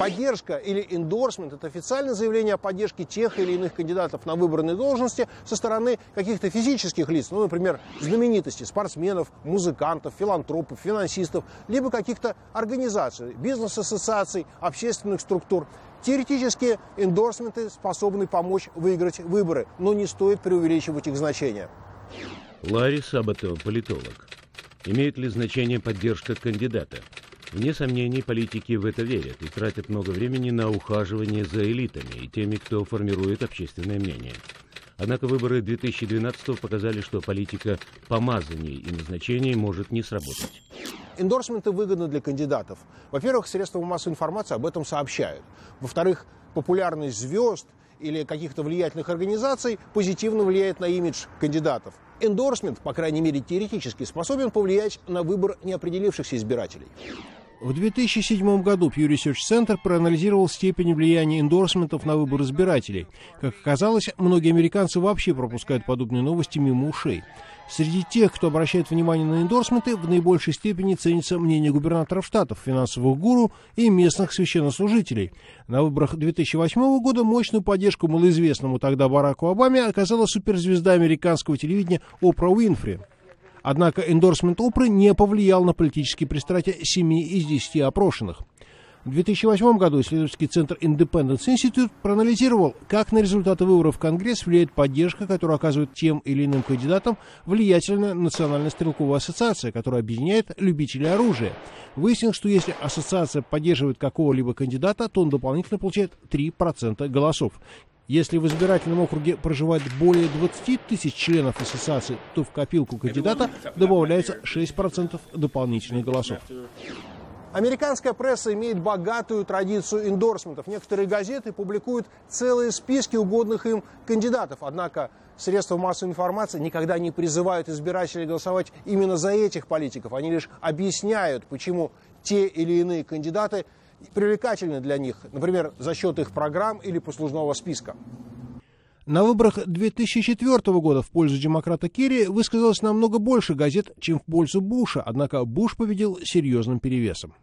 Поддержка или эндорсмент – это официальное заявление о поддержке тех или иных кандидатов на выбранные должности со стороны каких-то физических лиц, ну, например, знаменитостей, спортсменов, музыкантов, филантропов, финансистов, либо каких-то организаций, бизнес-ассоциаций, общественных структур. Теоретически эндорсменты способны помочь выиграть выборы, но не стоит преувеличивать их значение. Ларри Сабатов, политолог. Имеет ли значение поддержка кандидата? Вне сомнений, политики в это верят и тратят много времени на ухаживание за элитами и теми, кто формирует общественное мнение. Однако выборы 2012 показали, что политика помазаний и назначений может не сработать. Эндорсменты выгодны для кандидатов. Во-первых, средства массовой информации об этом сообщают. Во-вторых, популярность звезд или каких-то влиятельных организаций позитивно влияет на имидж кандидатов. Эндорсмент, по крайней мере теоретически, способен повлиять на выбор неопределившихся избирателей. В 2007 году Pew Research Center проанализировал степень влияния эндорсментов на выбор избирателей. Как оказалось, многие американцы вообще пропускают подобные новости мимо ушей. Среди тех, кто обращает внимание на эндорсменты, в наибольшей степени ценится мнение губернаторов штатов, финансовых гуру и местных священнослужителей. На выборах 2008 года мощную поддержку малоизвестному тогда Бараку Обаме оказала суперзвезда американского телевидения Опра Уинфри. Однако эндорсмент Опры не повлиял на политические пристрастия 7 из 10 опрошенных. В 2008 году исследовательский центр Independence Institute проанализировал, как на результаты выборов в Конгресс влияет поддержка, которую оказывает тем или иным кандидатам влиятельная Национальная стрелковая ассоциация, которая объединяет любителей оружия. Выяснилось, что если ассоциация поддерживает какого-либо кандидата, то он дополнительно получает 3% голосов. Если в избирательном округе проживает более 20 тысяч членов ассоциации, то в копилку кандидата добавляется 6% дополнительных голосов. Американская пресса имеет богатую традицию эндорсментов. Некоторые газеты публикуют целые списки угодных им кандидатов. Однако средства массовой информации никогда не призывают избирателей голосовать именно за этих политиков. Они лишь объясняют, почему те или иные кандидаты привлекательны для них, например, за счет их программ или послужного списка. На выборах 2004 года в пользу демократа Керри высказалось намного больше газет, чем в пользу Буша, однако Буш победил серьезным перевесом.